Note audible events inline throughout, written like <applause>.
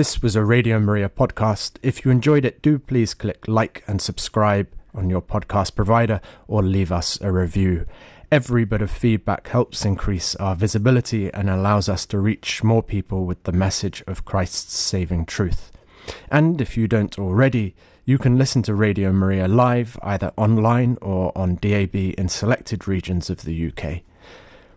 This was a Radio Maria podcast. If you enjoyed it, do please click like and subscribe on your podcast provider or leave us a review. Every bit of feedback helps increase our visibility and allows us to reach more people with the message of Christ's saving truth. And if you don't already, you can listen to Radio Maria live either online or on DAB in selected regions of the UK.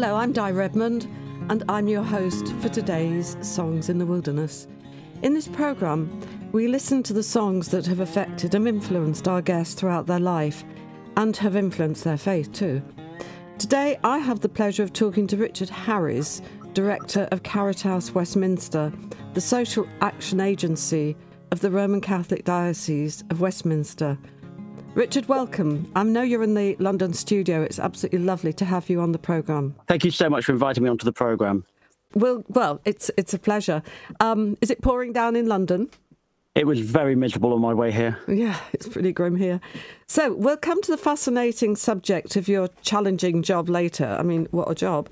Hello, I'm Di Redmond, and I'm your host for today's Songs in the Wilderness. In this programme, we listen to the songs that have affected and influenced our guests throughout their life and have influenced their faith too. Today, I have the pleasure of talking to Richard Harris, Director of Caritas Westminster, the social action agency of the Roman Catholic Diocese of Westminster. Richard, welcome. I know you're in the London studio. It's absolutely lovely to have you on the programme. Thank you so much for inviting me onto the programme. Well, well, it's it's a pleasure. Um, is it pouring down in London? It was very miserable on my way here. Yeah, <laughs> it's pretty grim here. So we'll come to the fascinating subject of your challenging job later. I mean, what a job!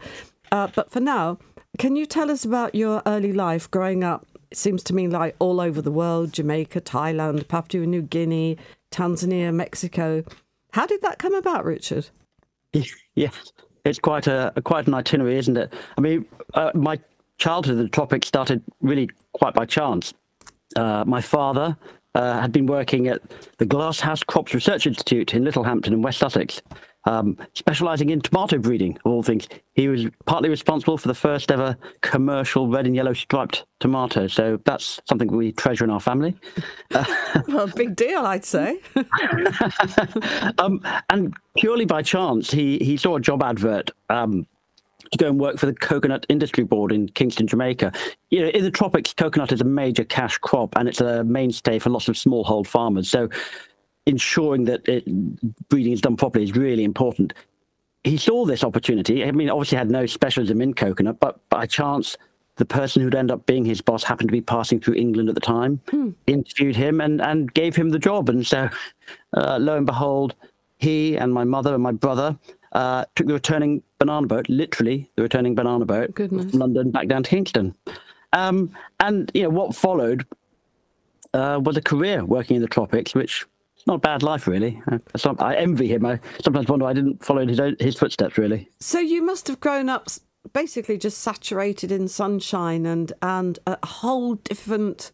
Uh, but for now, can you tell us about your early life growing up? It seems to me like all over the world: Jamaica, Thailand, Papua New Guinea, Tanzania, Mexico. How did that come about, Richard? <laughs> Yeah, it's quite a quite an itinerary, isn't it? I mean, uh, my childhood in the tropics started really quite by chance. Uh, my father uh, had been working at the Glasshouse Crops Research Institute in Littlehampton in West Sussex, um, specializing in tomato breeding, of all things. He was partly responsible for the first ever commercial red and yellow striped tomato. So that's something we treasure in our family. <laughs> well, big deal, I'd say. <laughs> um, and purely by chance, he, he saw a job advert. Um, to go and work for the Coconut Industry Board in Kingston, Jamaica. You know, in the tropics, coconut is a major cash crop and it's a mainstay for lots of smallhold farmers. So ensuring that it, breeding is done properly is really important. He saw this opportunity. I mean, obviously had no specialism in coconut, but by chance, the person who'd end up being his boss happened to be passing through England at the time, hmm. interviewed him and, and gave him the job. And so, uh, lo and behold, he and my mother and my brother uh, took the returning banana boat, literally the returning banana boat, Goodness. from London back down to Kingston. Um, and you know what followed uh, was a career working in the tropics, which not a bad life really. Uh, I, I envy him. I sometimes wonder I didn't follow his own, his footsteps really. So you must have grown up basically just saturated in sunshine and and a whole different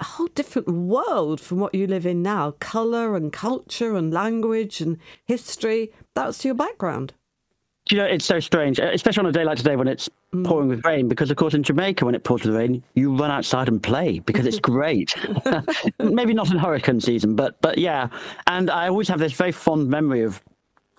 a whole different world from what you live in now. Color and culture and language and history. That's your background. You know, it's so strange, especially on a day like today when it's. Mm. pouring with rain. Because of course, in Jamaica, when it pours with rain, you run outside and play because it's <laughs> great. <laughs> Maybe not in hurricane season, but but yeah. And I always have this very fond memory of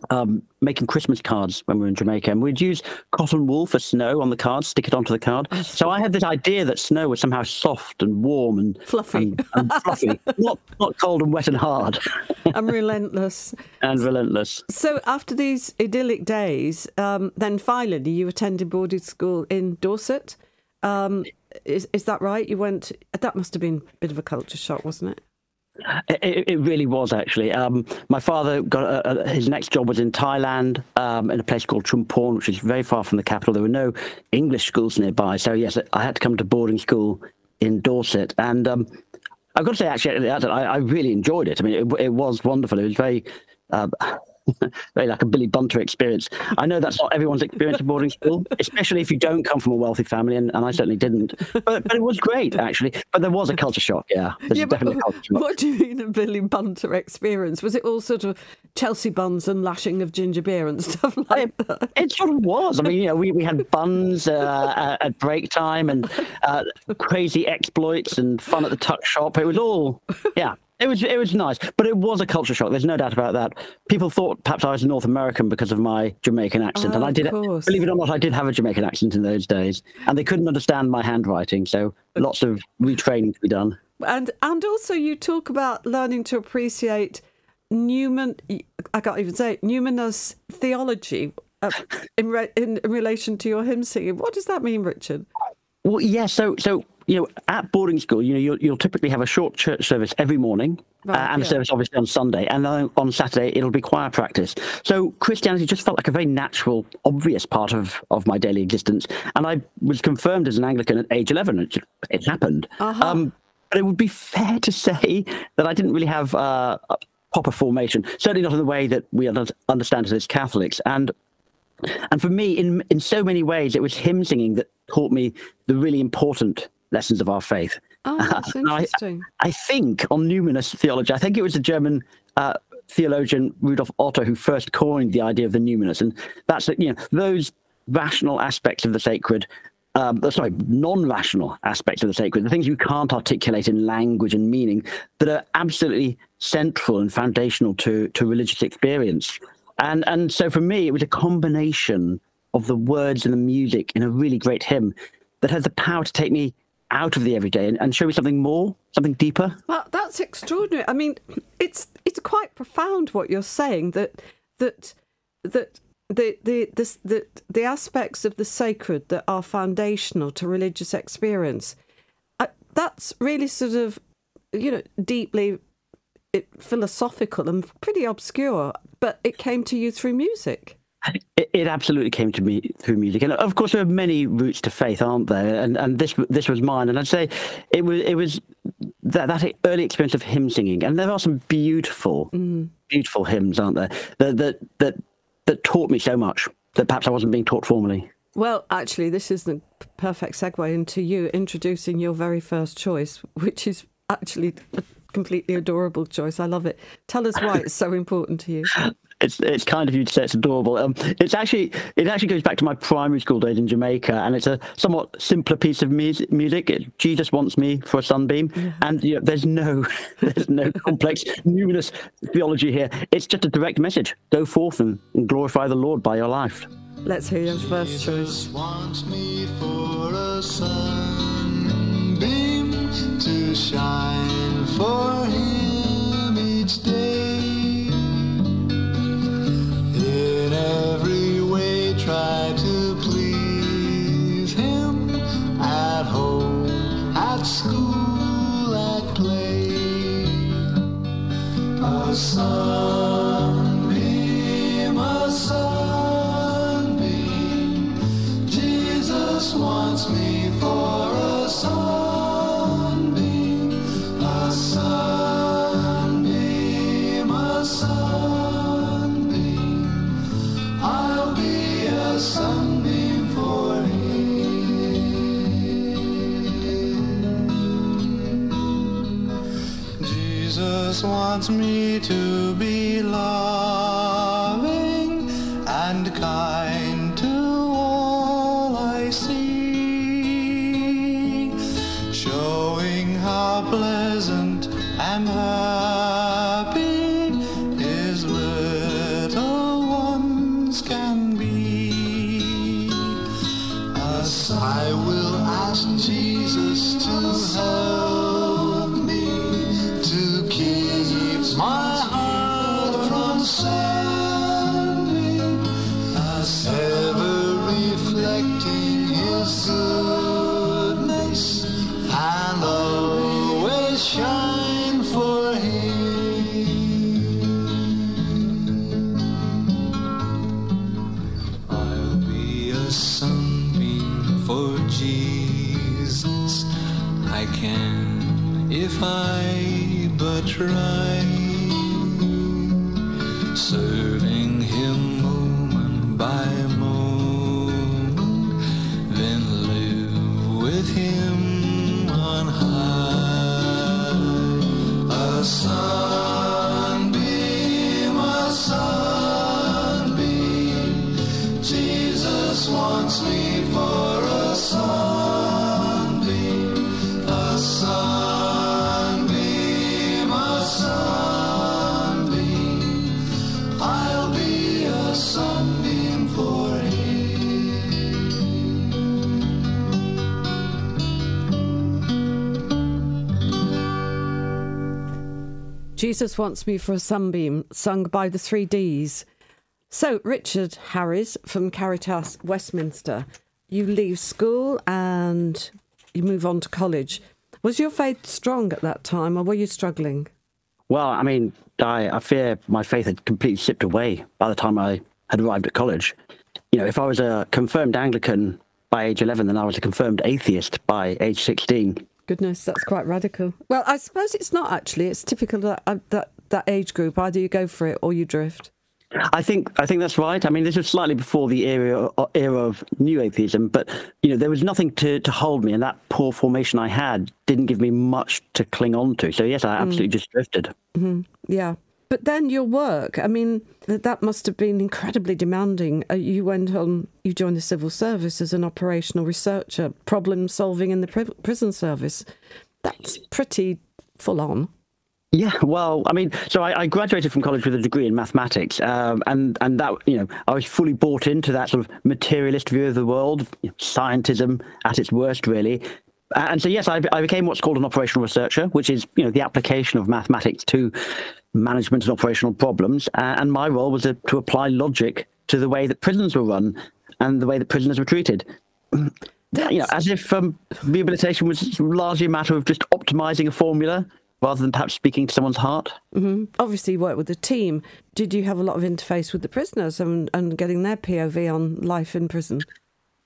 um, making Christmas cards when we were in Jamaica, and we'd use cotton wool for snow on the card, stick it onto the card. So I had this idea that snow was somehow soft and warm and fluffy, and, and fluffy, <laughs> not not cold and wet and hard, <laughs> and relentless, and relentless. So after these idyllic days, um, then finally you attended boarding school in Dorset. Um, is is that right? You went. That must have been a bit of a culture shock, wasn't it? It, it, really was actually. Um, my father got a, a, his next job was in Thailand, um, in a place called Chumphon, which is very far from the capital. There were no English schools nearby, so yes, I had to come to boarding school in Dorset, and um, I've got to say, actually, I, I, really enjoyed it. I mean, it, it, was wonderful. It was very. Uh, <laughs> very like a Billy Bunter experience. I know that's not everyone's experience of boarding school, especially if you don't come from a wealthy family, and, and I certainly didn't. But, but it was great, actually. But there was a culture shock, yeah. There's Yeah, definitely a culture shock. what do you mean a Billy Bunter experience? Was it all sort of Chelsea buns and lashing of ginger beer and <laughs> stuff like that? It sort of was. I mean, you know, we, we had buns uh, at break time and uh, crazy exploits and fun at the tuck shop. It was all, yeah. It was it was nice, but it was a culture shock. There's no doubt about that. People thought perhaps I was North American because of my Jamaican accent, Oh, and I did. course. Believe it or not, I did have a Jamaican accent in those days, and they couldn't understand my handwriting. So lots of retraining to be done. And and also you talk about learning to appreciate Newman. I can't even say it, numinous theology uh, in, re, in in relation to your hymn singing. What does that mean, Richard? Well, yeah. So, so you know, at boarding school, you know, you'll, you'll typically have a short church service every morning, Right, uh, and a service obviously on Sunday, and then on Saturday it'll be choir practice. So Christianity just felt like a very natural, obvious part of of my daily existence, and I was confirmed as an Anglican at age eleven. It, it happened. Uh-huh. Um, but it would be fair to say that I didn't really have uh, a proper formation, certainly not in the way that we understand it as Catholics, and and for me, in in so many ways, it was hymn singing that taught me the really important lessons of our faith. Oh, <laughs> that's Now, I- interesting. I think on numinous theology, I think it was the German uh, theologian Rudolf Otto who first coined the idea of the numinous, and that's you know those rational aspects of the sacred. Um, uh, sorry, non-rational aspects of the sacred, the things you can't articulate in language and meaning, that are absolutely central and foundational to to religious experience. And and so for me, it was a combination of the words and the music in a really great hymn that has the power to take me out of the everyday and, and show me something more, something deeper. Well, that's extraordinary. I mean, it's it's quite profound what you're saying that that that the the the the, the aspects of the sacred that are foundational to religious experience. Uh, that's really sort of you know deeply it, philosophical and pretty obscure, but it came to you through music. It, it absolutely came to me through music, and of course there are many routes to faith, aren't there? And and this this was mine, and I'd say it was it was that that early experience of hymn singing, and there are some beautiful, mm. beautiful hymns, aren't there? That that that that taught me so much that perhaps I wasn't being taught formally. Well, actually, this is the perfect segue into you introducing your very first choice, which is actually a completely adorable choice. I love it. Tell us why it's so important to you. <laughs> It's it's kind of you to say it's adorable. Um, it's actually it actually goes back to my primary school days in Jamaica, and it's a somewhat simpler piece of music. music. It- Jesus wants me for a sunbeam, and you know, there's no <laughs> there's no complex numinous theology here. It's just a direct message: go forth and, and glorify the Lord by your life. Let's hear your first choice. Jesus wants me for a sunbeam to shine for him each day. And always shine for Him. I'll be a sunbeam for Jesus. I can if I but try. Jesus Wants Me for a Sunbeam, sung by the three Ds. So, Richard Harris from Caritas Westminster, you leave school and you move on to college. Was your faith strong at that time or were you struggling? Well, I mean, I, I fear my faith had completely slipped away by the time I had arrived at college. You know, if I was a confirmed Anglican by age 11, then I was a confirmed atheist by age 16. Goodness, that's quite radical. Well, I suppose it's not actually. It's typical that uh, that, that age group. Either you go for it or you drift. I think I think that's right. I mean, this was slightly before the era uh, era of new atheism, but you know, there was nothing to, to hold me, and that poor formation I had didn't give me much to cling on to. So yes, I mm. absolutely just drifted. Mm-hmm. Yeah. But then your work, I mean, that, must have been incredibly demanding. Uh, you went on, you joined the civil service as an operational researcher, problem solving in the pri- prison service. That's pretty full on. Yeah, well, I mean, so I, I graduated from college with a degree in mathematics, um, and and that you know I was fully bought into that sort of materialist view of the world, you know, scientism at its worst, really. And so yes, I, I became what's called an operational researcher, which is you know the application of mathematics to management and operational problems. Uh, and my role was to, to apply logic to the way that prisons were run and the way that prisoners were treated. <clears throat> you know, as if um, rehabilitation was largely a matter of just optimizing a formula rather than perhaps speaking to someone's heart. Obviously, you worked with the team. Did you have a lot of interface with the prisoners and, and getting their POV on life in prison?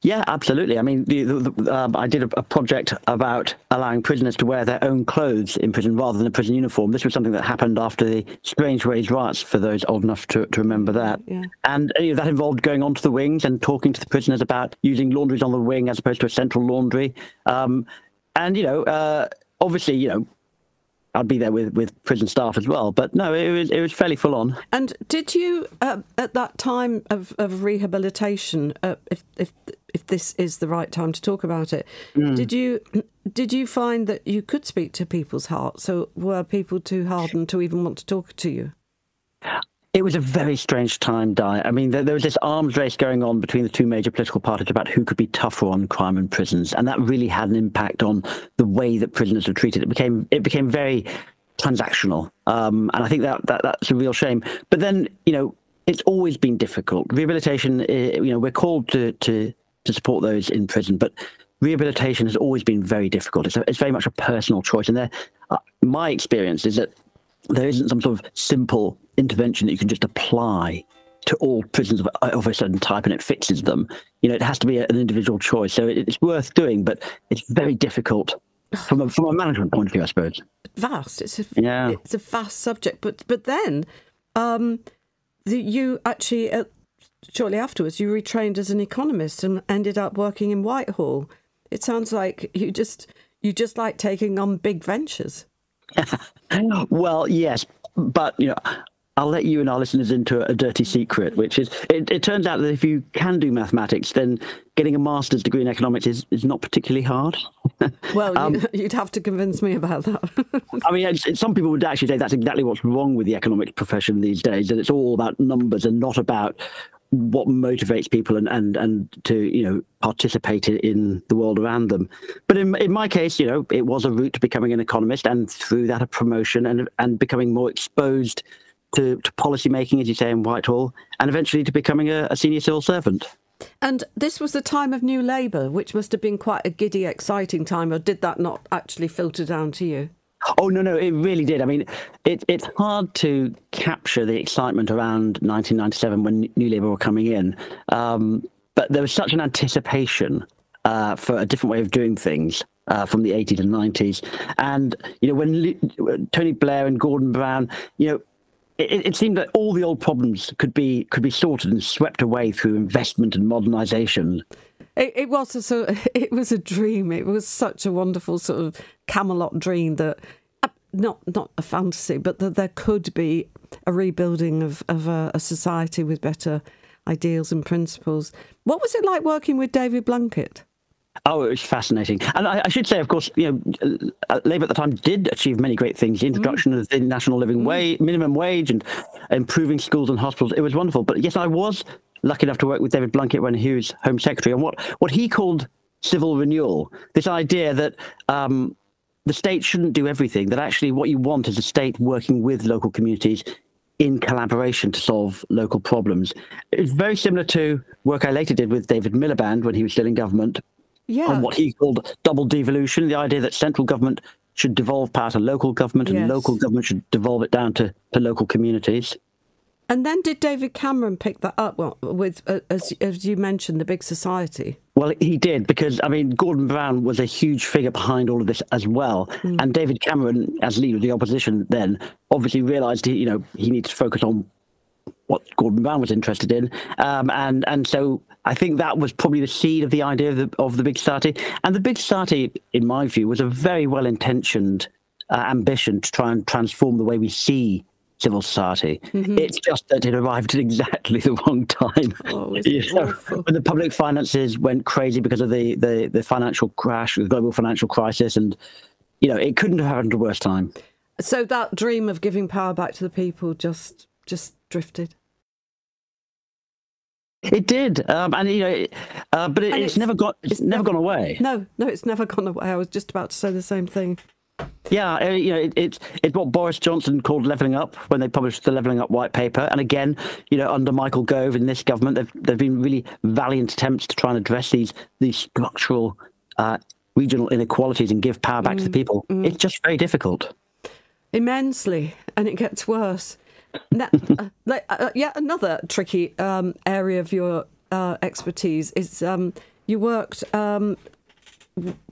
Yeah, absolutely. I mean, the, the, the, um, I did a, a project about allowing prisoners to wear their own clothes in prison rather than a prison uniform. This was something that happened after the Strangeways riots, for those old enough to, to remember that. Yeah. And uh, you know, that involved going onto the wings and talking to the prisoners about using laundries on the wing as opposed to a central laundry. Um, and, you know, uh, obviously, you know, I'd be there with, with prison staff as well. But no, it was, it was fairly full on. And did you, uh, at that time of, of rehabilitation, uh, if, if if this is the right time to talk about it, did you did you find that you could speak to people's hearts? So were people too hardened to even want to talk to you? It was a very strange time, Di. I mean, there, there was this arms race going on between the two major political parties about who could be tougher on crime and prisons, and that really had an impact on the way that prisoners were treated. It became it became very transactional, um, and I think that, that that's a real shame. But then, you know, it's always been difficult. Rehabilitation, eh, you know, we're called to to to support those in prison, but rehabilitation has always been very difficult. It's, a, it's very much a personal choice, and there, uh, my experience is that there isn't some sort of simple intervention that you can just apply to all prisons of, of a certain type and it fixes them. You know, it has to be a- an individual choice. So it, it's worth doing, but it's very difficult from a, from a management point of view, I suppose. Vast. It's a Yeah. it's a vast subject. But but then, um, the, you actually uh, shortly afterwards you retrained as an economist and ended up working in Whitehall. It sounds like you just you just like taking on big ventures. <laughs> Well, yes, but you know, I'll let you and our listeners into a dirty secret, which is it, it turns out that if you can do mathematics, then getting a master's degree in economics is, is not particularly hard. <laughs> Well, Um, you, you'd have to convince me about that. <laughs> I mean, some people would actually say that's exactly what's wrong with the economics profession these days, that it's all about numbers and not about what motivates people and, and, and to, you know, participate in- in the world around them. But in, in my case, you know, it was a route to becoming an economist and through that a promotion and, and becoming more exposed to, to policy making, as you say, in Whitehall, and eventually to becoming a, a senior civil servant. and this was the time of New Labour, which must have been quite a giddy, exciting time. Or did that not actually filter down to you? Oh no, no, it really did. I mean, it, it's hard to capture the excitement around 1997 when New Labour were coming in, um, but there was such an anticipation uh, for a different way of doing things uh, from the 80s and 90s, and you know when Lu- Tony Blair and Gordon Brown, you know. It, it seemed that all the old problems could be could be sorted and swept away through investment and modernisation. It, it was a <laughs> it was a dream. It was such a wonderful sort of Camelot dream that uh, not not a fantasy, but that there could be a rebuilding of of a, a society with better ideals and principles. What was it like working with David Blunkett? Oh, it was fascinating. And I, I, should say, of course, you know, uh, Labour at the time did achieve many great things. The introduction mm. of the national living mm. wage, minimum wage, and improving schools and hospitals. It was wonderful. But yes, I was lucky enough to work with David Blunkett when he was Home Secretary on what, what he called civil renewal. This idea that um, the state shouldn't do everything, that actually what you want is a state working with local communities in collaboration to solve local problems. It's very similar to work I later did with David Miliband when he was still in government yeah. on what he called double devolution, the idea that central government should devolve power to local government and yes. local government should devolve it down to, to local communities. And then did David Cameron pick that up well, with, uh, as, as you mentioned, the big society? Well, he did because I mean Gordon Brown was a huge figure behind all of this as well, mm. and David Cameron, as leader of the opposition, then obviously realised he, you know he needs to focus on what Gordon Brown was interested in, um, and and so I think that was probably the seed of the idea of the, of the Big Society. And the Big Society, in my view, was a very well intentioned uh, ambition to try and transform the way we see civil society. Mm-hmm. It's just that it arrived at exactly <laughs> the wrong time. Oh, <laughs> you know, when the public finances went crazy because of the, the, the financial crash, the global financial crisis, and you know it couldn't have happened at a worse time. So that dream of giving power back to the people just just drifted. It did, um, and you know, uh, but it, it's, it's, never got it's, it's never, never, gone away. No, no, it's never gone away. I was just about to say the same thing. Yeah, uh, you know, it, it's it's what Boris Johnson called levelling up when they published the levelling up white paper. And again, you know, under Michael Gove in this government, there have been really valiant attempts to try and address these these structural uh, regional inequalities and give power back mm, to the mm, people. Mm. It's just very difficult. Immensely, and it gets worse. Now, uh, like, uh, yeah, another tricky um, area of your uh, expertise is um, you worked um,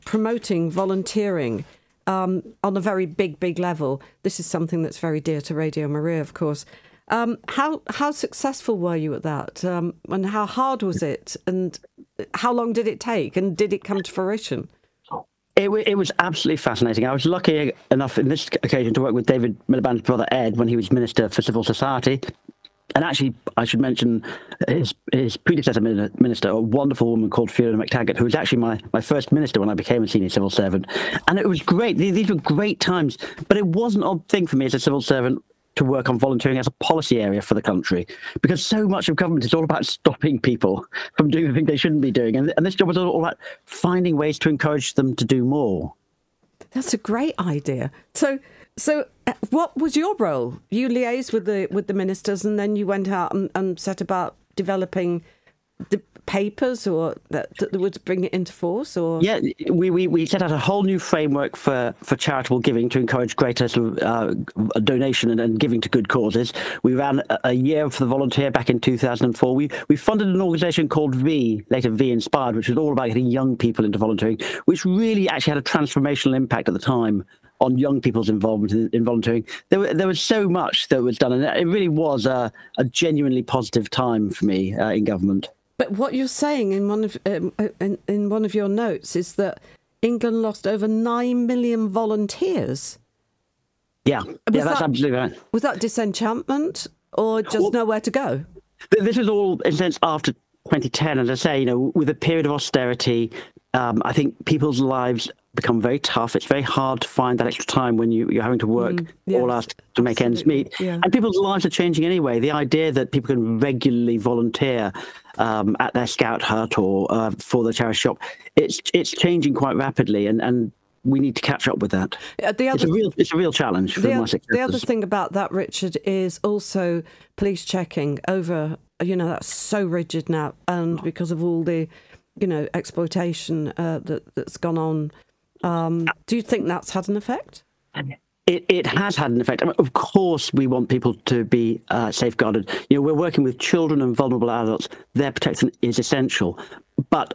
promoting volunteering um, on a very big, big level. This is something that's very dear to Radio Maria, of course. Um, how how successful were you at that, um, and how hard was it, and how long did it take, and did it come to fruition? It, it was absolutely fascinating. I was lucky enough in this occasion to work with David Miliband's brother Ed when he was Minister for Civil Society. And actually, I should mention his his predecessor minister, a wonderful woman called Fiona Mactaggart, who was actually my, my first minister when I became a senior civil servant. And it was great. These were great times. But it was an odd thing for me as a civil servant to work on volunteering as a policy area for the country because so much of government is all about stopping people from doing the thing they shouldn't be doing. And, and this job was all about finding ways to encourage them to do more. That's a great idea. So, so uh, what was your role? You liaised with the with the ministers, and then you went out and, and set about developing the papers or that, that would bring it into force or yeah we, we, we set out a whole new framework for, for charitable giving to encourage greater sort of, uh, donation and, and, giving to good causes we ran a, year for the volunteer back in 2004 we we funded an organization called v later vInspired which was all about getting young people into volunteering which really actually had a transformational impact at the time on young people's involvement in, in, volunteering. There, were, there was so much that was done, and it really was a, a genuinely positive time for me uh, in government. But what you're saying in one of um, uh, in, in one of your notes is that England lost over nine million volunteers. Yeah, was yeah, that's that, absolutely right. Was that disenchantment or just well, nowhere to go? This was all, in a sense, after 2010. As I say, you know, with a period of austerity, um, I think people's lives become very tough. It's very hard to find that extra time when you, you're having to work mm, yes, all out to make ends meet. Yeah. And people's lives are changing anyway. The idea that people can regularly volunteer um, at their scout hut or uh, for the charity shop, it's it's changing quite rapidly, and, and we need to catch up with that. Uh, the other, it's a real it's a real challenge for the, The other thing about that, Richard, is also police checking over. You know, that's so rigid now, and because of all the you know exploitation uh, that that's gone on um, do you think that's had an effect? It, it has had an effect. I mean, of course, we want people to be uh, safeguarded. You know, we're working with children and vulnerable adults. Their protection is essential, but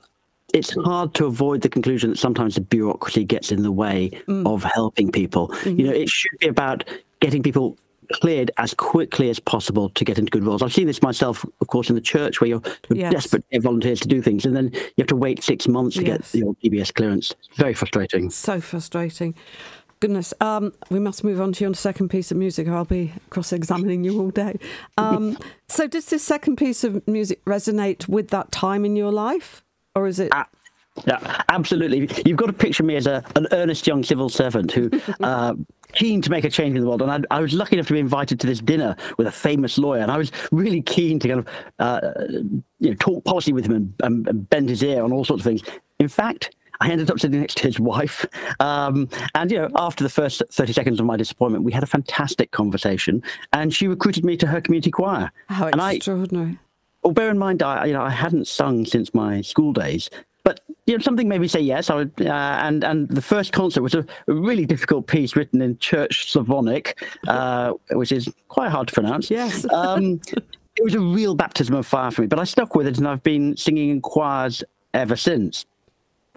it's hard to avoid the conclusion that sometimes the bureaucracy gets in the way mm. of helping people. Mm-hmm. You know, it should be about getting people cleared as quickly as possible to get into good roles. I've seen this myself, of course, in the church where you're, Yes. desperate to get volunteers to do things, and then you have to wait six months to Yes. get your DBS clearance. Very frustrating. So frustrating. Goodness. Um, we must move on to your second piece of music, or I'll be cross examining you all day. Um, <laughs> so, does this second piece of music resonate with that time in your life? Or is it. Ah, Yeah, absolutely. You've got to picture me as a, an earnest young civil servant who <laughs> uh, keen to make a change in the world. And I, I was lucky enough to be invited to this dinner with a famous lawyer, and I was really keen to kind of uh, you know talk policy with him and, and, and bend his ear on all sorts of things. In fact. I ended up sitting next to his wife, <laughs> um, and you know, after the first thirty seconds of my disappointment, we had a fantastic conversation, and she recruited me to her community choir. How and I, extraordinary. well, bear in mind, I you know I hadn't sung since my school days, but you know something made me say yes. I would, uh, and and the first concert was a, a really difficult piece written in Church Slavonic, uh, which is quite hard to pronounce. Yes. <laughs> um, it was a real baptism of fire for me, but I stuck with it, and I've been singing in choirs ever since.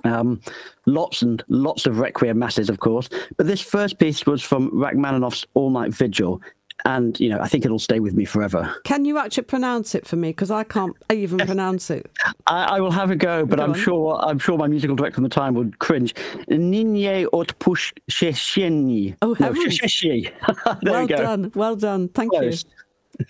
Um, lots and lots of requiem masses, of course. But this first piece was from Rachmaninoff's All Night Vigil, and you know I think it'll stay with me forever. Can you actually pronounce it for me? Because I can't even <laughs> pronounce it. I, I will have a go, but Go I'm on. sure I'm sure my musical director at the time would cringe. Ninye odpuszczeni. Oh, no, heavens. <laughs> there well done. Well done. Thank Close. you.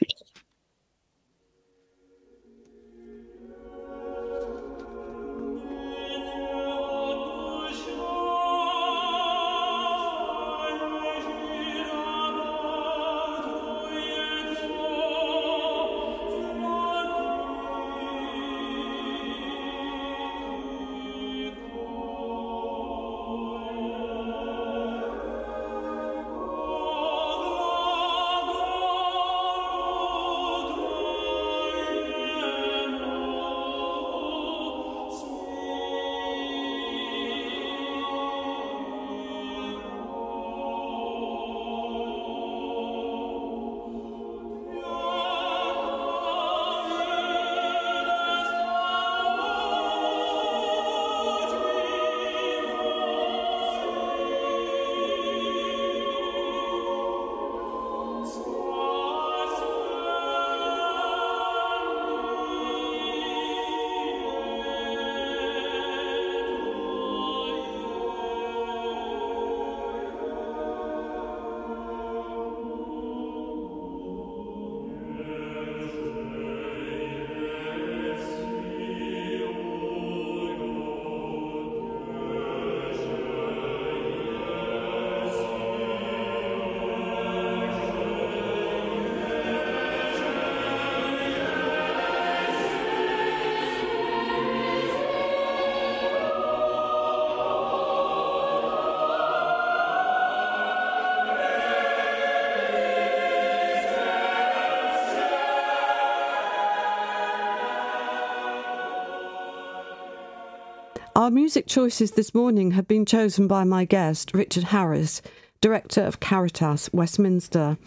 Our music choices this morning have been chosen by my guest, Richard Harris, Director of Caritas, Westminster.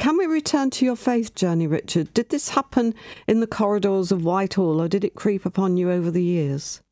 Can we return to your faith journey, Richard? Did this happen in the corridors of Whitehall or did it creep upon you over the years?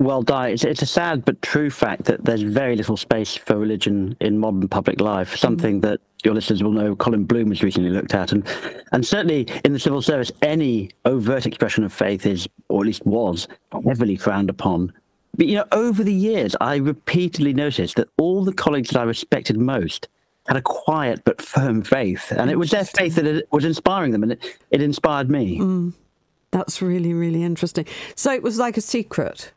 Well, Di, it's, it's a sad but true fact that there's very little space for religion in modern public life. Something mm. that your listeners will know Colin Bloom has recently looked at, and and certainly in the civil service, any overt expression of faith is, or at least was, heavily frowned upon. But you know, over the years, I repeatedly noticed that all the colleagues that I respected most had a quiet but firm faith, and it was their faith that was inspiring them, and it, it inspired me. Mm. That's really, really interesting. So it was like a secret.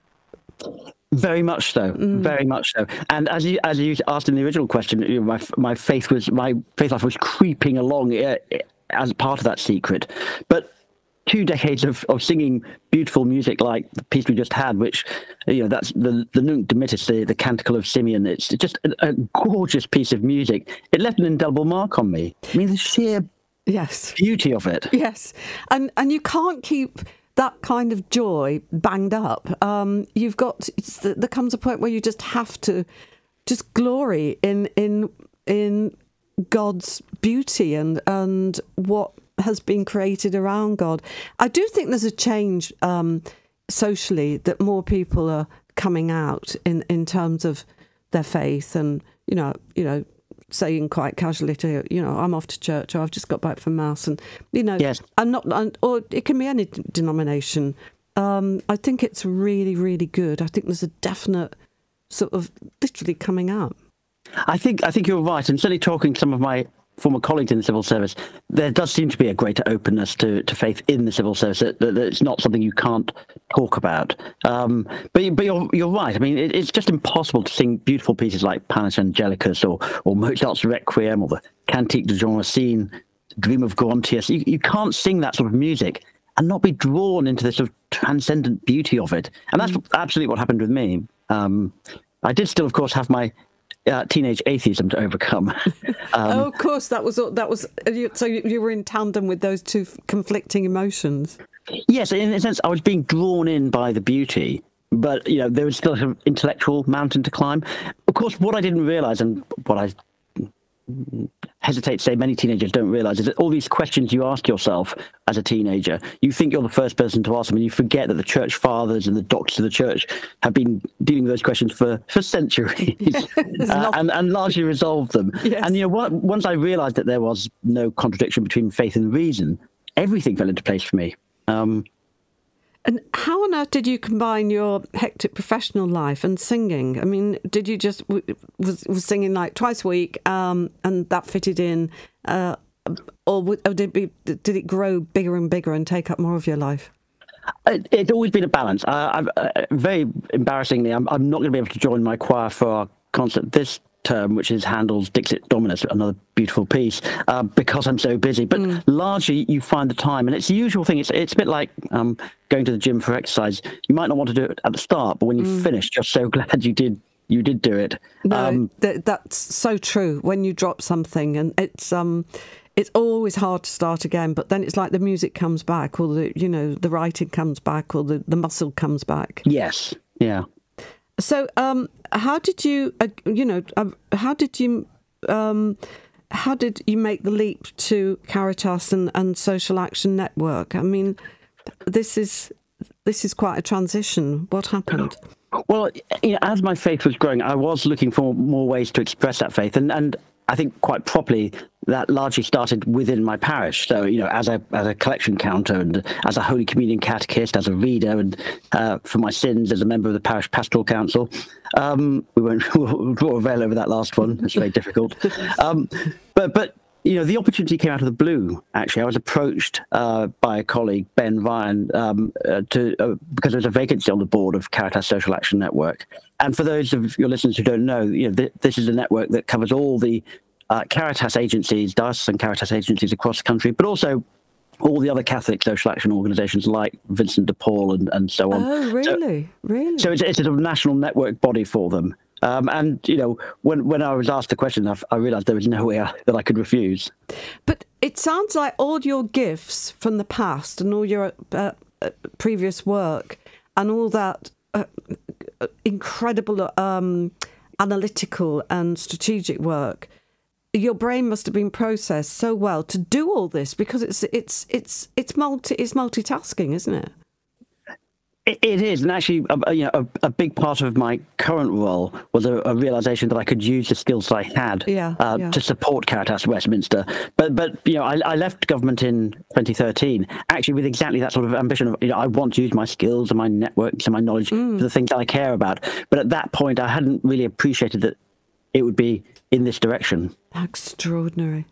Very much so, very much so. And as you as you asked in the original question, you know, my my faith was my faith life was creeping along uh, as part of that secret. But two decades of, of singing beautiful music like the piece we just had, which you know that's the the Nunc Dimittis, the, the Canticle of Simeon. It's just a, a gorgeous piece of music. It left an indelible mark on me. I mean, the sheer Yes. beauty of it. Yes, and and you can't keep that kind of joy banged up. Um, you've got there comes a point where you just have to just glory in in in God's beauty and and what has been created around God. I do think there's a change um, socially that more people are coming out in in terms of their faith and you know you know saying quite casually to you know I'm off to church or I've just got back from mass, and you know Yes. I'm not, I'm, or it can be any d- denomination. Um, I think it's really really good. I think there's a definite sort of literally coming up. I think I think you're right, and certainly talking to some of my former colleagues in the civil service, there does seem to be a greater openness to, to faith in the civil service. That, that, it's not something you can't talk about. Um, but but you're you're right. I mean, it, it's just impossible to sing beautiful pieces like Panis Angelicus or or Mozart's Requiem or the Cantique de Jean Racine, Dream of Gerontius. You you can't sing that sort of music and not be drawn into the sort of transcendent beauty of it. And that's absolutely what happened with me. Um, I did still, of course, have my uh, teenage atheism to overcome. <laughs> Um, oh, of course, that was all- that was you- so you, you were in tandem with those two conflicting emotions. Yes, in a sense, I was being drawn in by the beauty, but you know there was still an intellectual mountain to climb. Of course, what I didn't realize, and what I hesitate to say many teenagers don't realize, is that all these questions you ask yourself as a teenager, you think you're the first person to ask them, and you forget that the church fathers and the doctors of the church have been dealing with those questions for for centuries, <laughs> uh, <laughs> and and largely resolved them. Yes. And you know, what, once I realized that there was no contradiction between faith and reason, everything fell into place for me. Um, And how on earth did you combine your hectic professional life and singing? I mean, did you just was was singing like twice a week, um, and that fitted in, uh, or, or did it be, did it grow bigger and bigger and take up more of your life? It, it's always been a balance. Uh, I'm, uh, very embarrassingly, I'm, I'm not going to be able to join my choir for our concert this term, which is Handel's Dixit Dominus, another beautiful piece, uh, because I'm so busy. But largely, you find the time, and it's the usual thing. It's it's a bit like um, going to the gym for exercise. You might not want to do it at the start, but when you finish, you're so <laughs> glad you did you did do it. No, Um, th- that's so true. When you drop something, and it's um, it's always hard to start again. But then it's like the music comes back, or the you know the writing comes back, or the the muscle comes back. yes, yeah. So, um, how did you, uh, you know, uh, how did you, um, how did you make the leap to Caritas and, and Social Action Network? I mean, this is this is quite a transition. What happened? Well, you know, as my faith was growing, I was looking for more ways to express that faith, and and I think quite properly that largely started within my parish. So you know, as a as a collection counter and as a Holy Communion catechist, as a reader, and uh, for my sins as a member of the parish pastoral council. Um, we won't <laughs> draw a veil over that last one. It's very difficult. Um, but but you know, the opportunity came out of the blue. Actually, I was approached uh, by a colleague, Ben Ryan, um, uh, to uh, because there was a vacancy on the board of Caritas Social Action Network. And for those of your listeners who don't know, you know, th- this is a network that covers all the uh, Caritas agencies, diocesan Caritas agencies across the country, but also all the other Catholic social action organisations like Vincent de Paul and, and so on. Oh, really? really? So it's, it's a sort of national network body for them. Um, and you know, when when I was asked the question, I, I realised there was no way I, that I could refuse. But it sounds like all your gifts from the past and all your uh, uh, previous work and all that uh, incredible um, analytical and strategic work. Your brain must have been processed so well to do all this because it's it's it's it's multi it's multitasking, isn't it? It, it is, and actually, a, you know, a, a big part of my current role was a, a realization that I could use the skills that I had Yeah, uh, yeah. to support Caritas Westminster. But, but you know, I, I left government in 2013 actually with exactly that sort of ambition of, you know, I want to use my skills and my networks and my knowledge Mm. for the things that I care about. But at that point, I hadn't really appreciated that it would be in this direction. Extraordinary.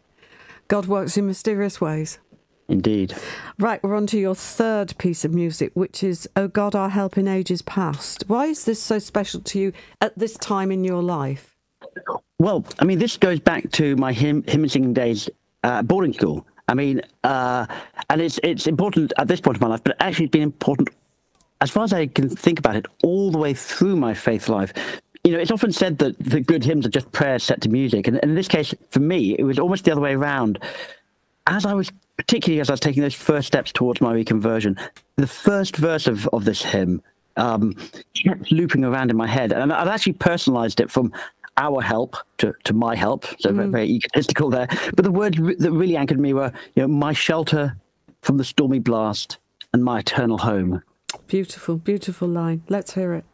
God works in mysterious ways. Indeed. Right, we're on to your third piece of music, which is Oh God, Our Help in Ages Past. Why is this so special to you at this time in your life? Well, I mean, this goes back to my hymn, hymn and singing days uh, boarding school. I mean, uh, and it's it's important at this point of my life, but actually it's been important as far as I can think about it all the way through my faith life. You know, it's often said that the good hymns are just prayers set to music, and in this case, for me, it was almost the other way around. As I was, particularly as I was taking those first steps towards my reconversion, the first verse of, of this hymn um, kept looping around in my head, and I've actually personalized it from our help to, to my help, so very, very egotistical there. But the words that really anchored me were, you know, my shelter from the stormy blast and my eternal home. Beautiful, beautiful line. Let's hear it.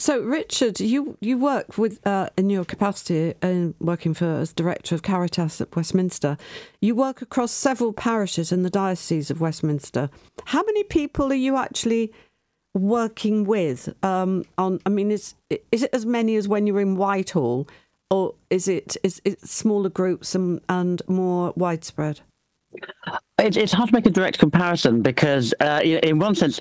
So, Richard, you, you work with uh, in your capacity in working for as director of Caritas at Westminster. You work across several parishes in the diocese of Westminster. How many people are you actually working with? Um, on, I mean, is is it as many as when you're in Whitehall, or is it is it smaller groups and, and more widespread? It, it's hard to make a direct comparison because, uh, in in one sense,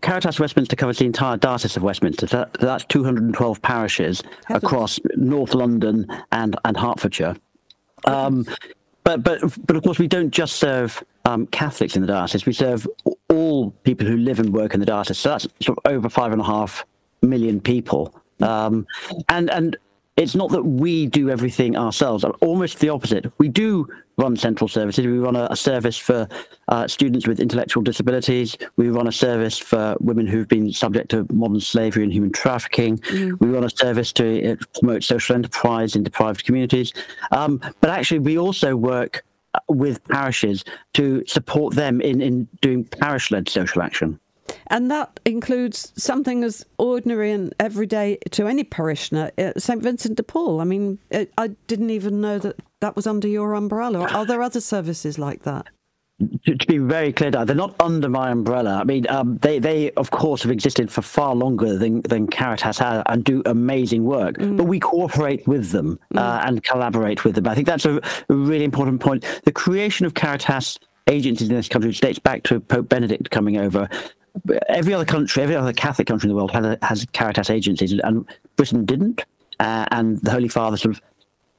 Caritas Westminster covers the entire diocese of Westminster. So that- that's 212 parishes Heavens. across North London and, and Hertfordshire. Um, but but but of course, we don't just serve um, Catholics in the diocese. We serve all people who live and work in the diocese. So that's sort of over five and a half million people. Um, and and it's not that we do everything ourselves. Almost the opposite. We do run central services. We run a, a service for uh, students with intellectual disabilities. We run a service for women who've been subject to modern slavery and human trafficking. We run a service to uh, promote social enterprise in deprived communities. Um, but actually, we also work uh, with parishes to support them in, in doing parish-led social action. And that includes something as ordinary and everyday to any parishioner, uh, St Vincent de Paul. I mean, uh, I didn't even know that that was under your umbrella. Are there other services like that? to, to be very clear, they're not under my umbrella. I mean, um, they, they of course have existed for far longer than, than Caritas has and do amazing work. But we cooperate with them uh, and collaborate with them. I think that's a, a really important point. The creation of Caritas agencies in this country which dates back to Pope Benedict coming over. Every other country, every other Catholic country in the world has, has Caritas agencies, and Britain didn't. Uh, and the Holy Father sort of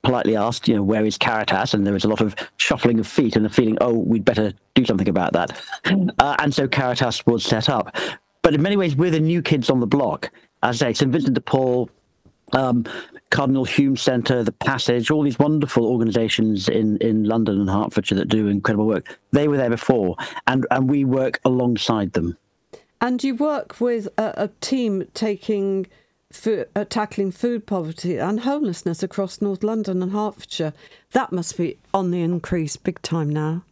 politely asked, you know, where is Caritas? And there was a lot of shuffling of feet and the feeling, oh, we'd better do something about that. <laughs> Uh, and so Caritas was set up. But in many ways, we're the new kids on the block. As I say, St. Vincent de Paul, um, Cardinal Hume Centre, The Passage, all these wonderful organisations in, in London and Hertfordshire that do incredible work. They were there before, and, and we work alongside them. And you work with a, a team taking fo- uh, tackling food poverty and homelessness across North London and Hertfordshire. That must be on the increase big time now.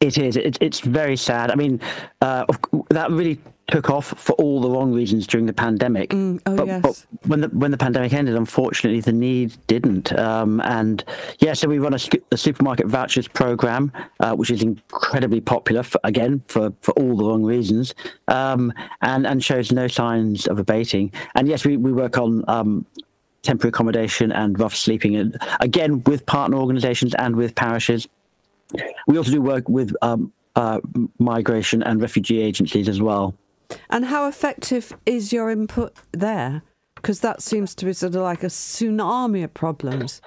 It is. It, it's very sad. I mean, uh, that really took off for all the wrong reasons during the pandemic. oh, but, yes. but when the when the pandemic ended, unfortunately, the need didn't. Um, and yeah, so we run a, a supermarket vouchers program, uh, which is incredibly popular. For, again, for, for all the wrong reasons, um, and and shows no signs of abating. And yes, we, we work on. Um, temporary accommodation and rough sleeping and again with partner organizations and with parishes we also do work with um, uh, migration and refugee agencies as well. And how effective is your input there? Because that seems to be sort of like a tsunami of problems.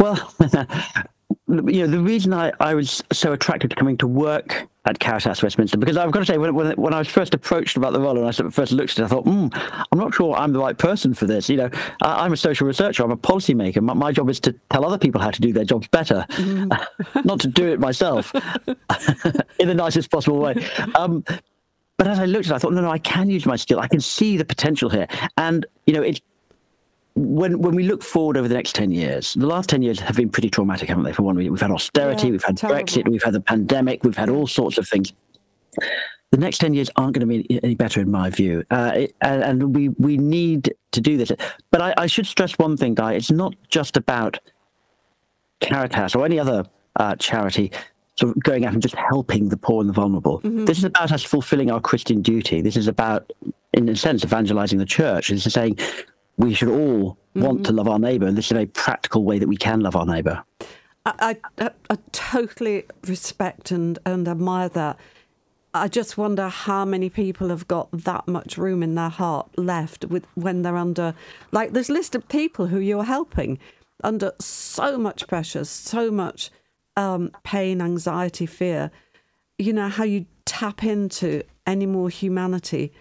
Well, <laughs> you know, the reason I, I was so attracted to coming to work at Caritas Westminster, because I've got to say, when, when, when I was first approached about the role and I sort of first looked at it, I thought, hmm, I'm not sure I'm the right person for this. You know, I, I'm a social researcher, I'm a policymaker. My, my job is to tell other people how to do their jobs better, <laughs> not to do it myself <laughs> in the nicest possible way. Um, but as I looked at it, I thought, no, no, I can use my skill. I can see the potential here. And, you know, it's when when we look forward over the next 10 years, the last 10 years have been pretty traumatic, haven't they? For one, we- we've had austerity, Yeah, we've had terrible. Brexit, we've had the pandemic, we've had all sorts of things. The next 10 years aren't going to be any better, in my view. Uh, it, and, we, we need to do this. But I, I should stress one thing, Guy. It's not just about Caritas or any other uh, charity sort of going out and just helping the poor and the vulnerable. This is about us fulfilling our Christian duty. This is about, in a sense, evangelizing the church. This is saying we should all want to love our neighbor, and this is a very practical way that we can love our neighbor. I, I, I totally respect and, and admire that. I just wonder how many people have got that much room in their heart left with when they're under like this list of people who you're helping under so much pressure, so much um, pain, anxiety, fear. You know how you tap into any more humanity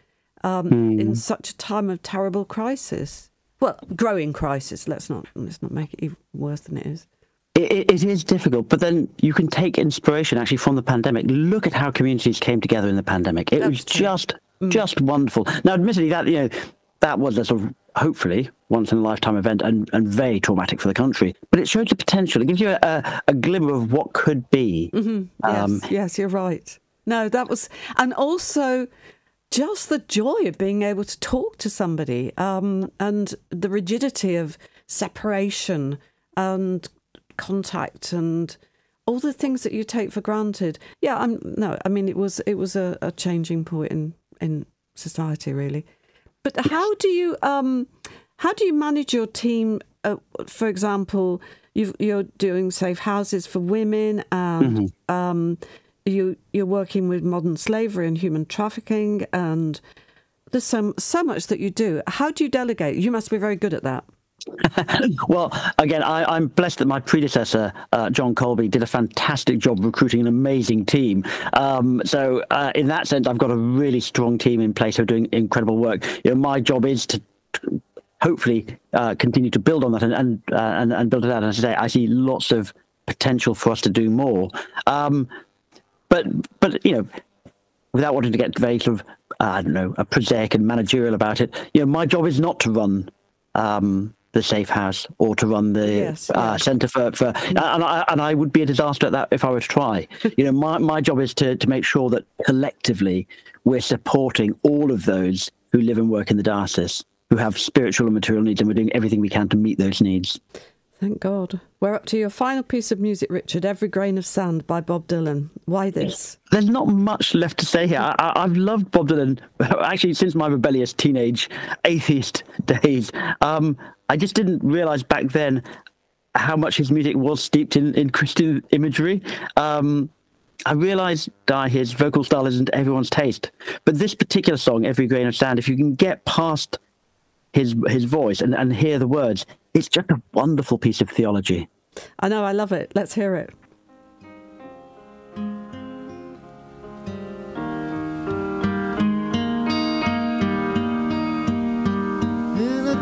um, in such a time of terrible crisis. Well, growing crisis. Let's not let's not make it even worse than it is. It, it, is difficult, but then you can take inspiration actually from the pandemic. Look at how communities came together in the pandemic. It was true. just just wonderful. Now, admittedly, that you know that was a sort of hopefully once in a lifetime event and, and very traumatic for the country. But it shows the potential. It gives you a, a, a glimmer of what could be. Yes, Um, yes, you're right. No, that was, and also just the joy of being able to talk to somebody um, and the rigidity of separation and contact and all the things that you take for granted. Yeah, I'm no, I mean it was it was a, a changing point in in society really. But how do you um how do you manage your team? Uh, for example, you you're doing safe houses for women and um, you you're working with modern slavery and human trafficking and there's so so much that you do. How do you delegate? You must be very good at that. <laughs> Well, again, I, I'm blessed that my predecessor, uh, John Colby, did a fantastic job recruiting an amazing team. Um, so, uh, in that sense, I've got a really strong team in place who are doing incredible work. You know, my job is to to hopefully uh, continue to build on that and and, uh, and and build it out. And as I say, I see lots of potential for us to do more. Um, but but you know, without wanting to get very sort of uh, I don't know, a prosaic and managerial about it. You know, my job is not to run um, the safe house or to run the Yes, uh, yeah. centre for, for and, I, and I would be a disaster at that if I were to try. <laughs> you know, my, my job is to, to make sure that collectively we're supporting all of those who live and work in the diocese who have spiritual and material needs, and we're doing everything we can to meet those needs. Thank God. We're up to your final piece of music, Richard. Every Grain of Sand by Bob Dylan. Why this? There's not much left to say here. I, I've loved Bob Dylan <laughs> actually since my rebellious teenage atheist <laughs> days. Um, I just didn't realize back then how much his music was steeped in, in Christian imagery. Um, I realize Di, his vocal style isn't everyone's taste, but this particular song, "Every Grain of Sand," if you can get past his his voice and, and hear the words, it's just a wonderful piece of theology. I know, I love it. Let's hear it. In the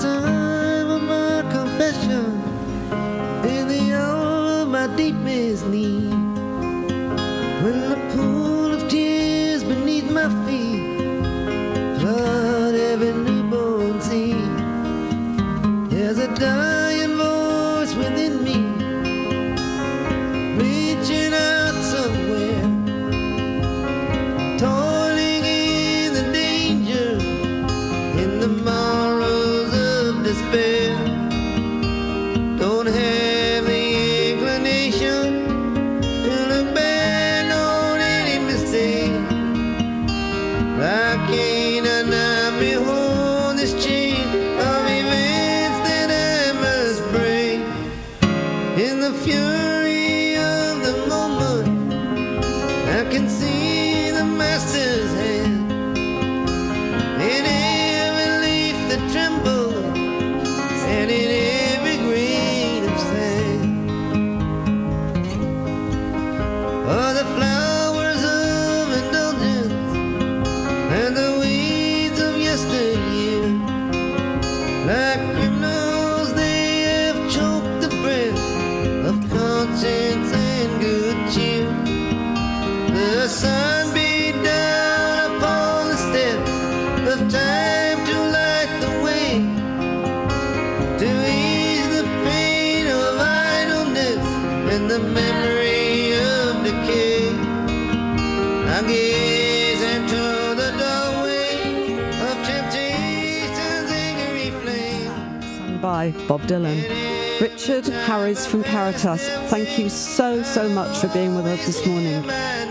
Bob Dylan. Richard Harris from Caritas, thank you so, so much for being with us this morning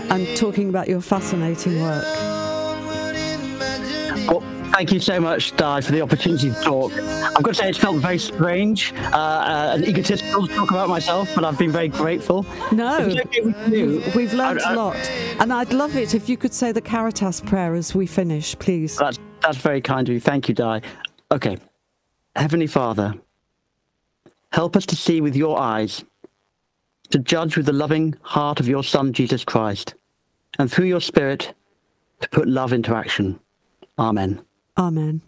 and talking about your fascinating work. Onward in my journey. Well, thank you so much, Di, for the opportunity to talk. I've got to say, it's felt very strange uh, uh, and egotistical to talk about myself, but I've been very grateful. No, okay you, we've learned I- I- a lot. And I'd love it if you could say the Caritas prayer as we finish, please. That's, that's very kind of you. Thank you, Di. Okay. Heavenly Father, help us to see with your eyes, to judge with the loving heart of your Son, Jesus Christ, and through your Spirit, to put love into action. Amen. Amen.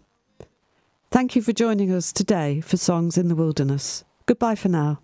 Thank you for joining us today for Songs in the Wilderness. Goodbye for now.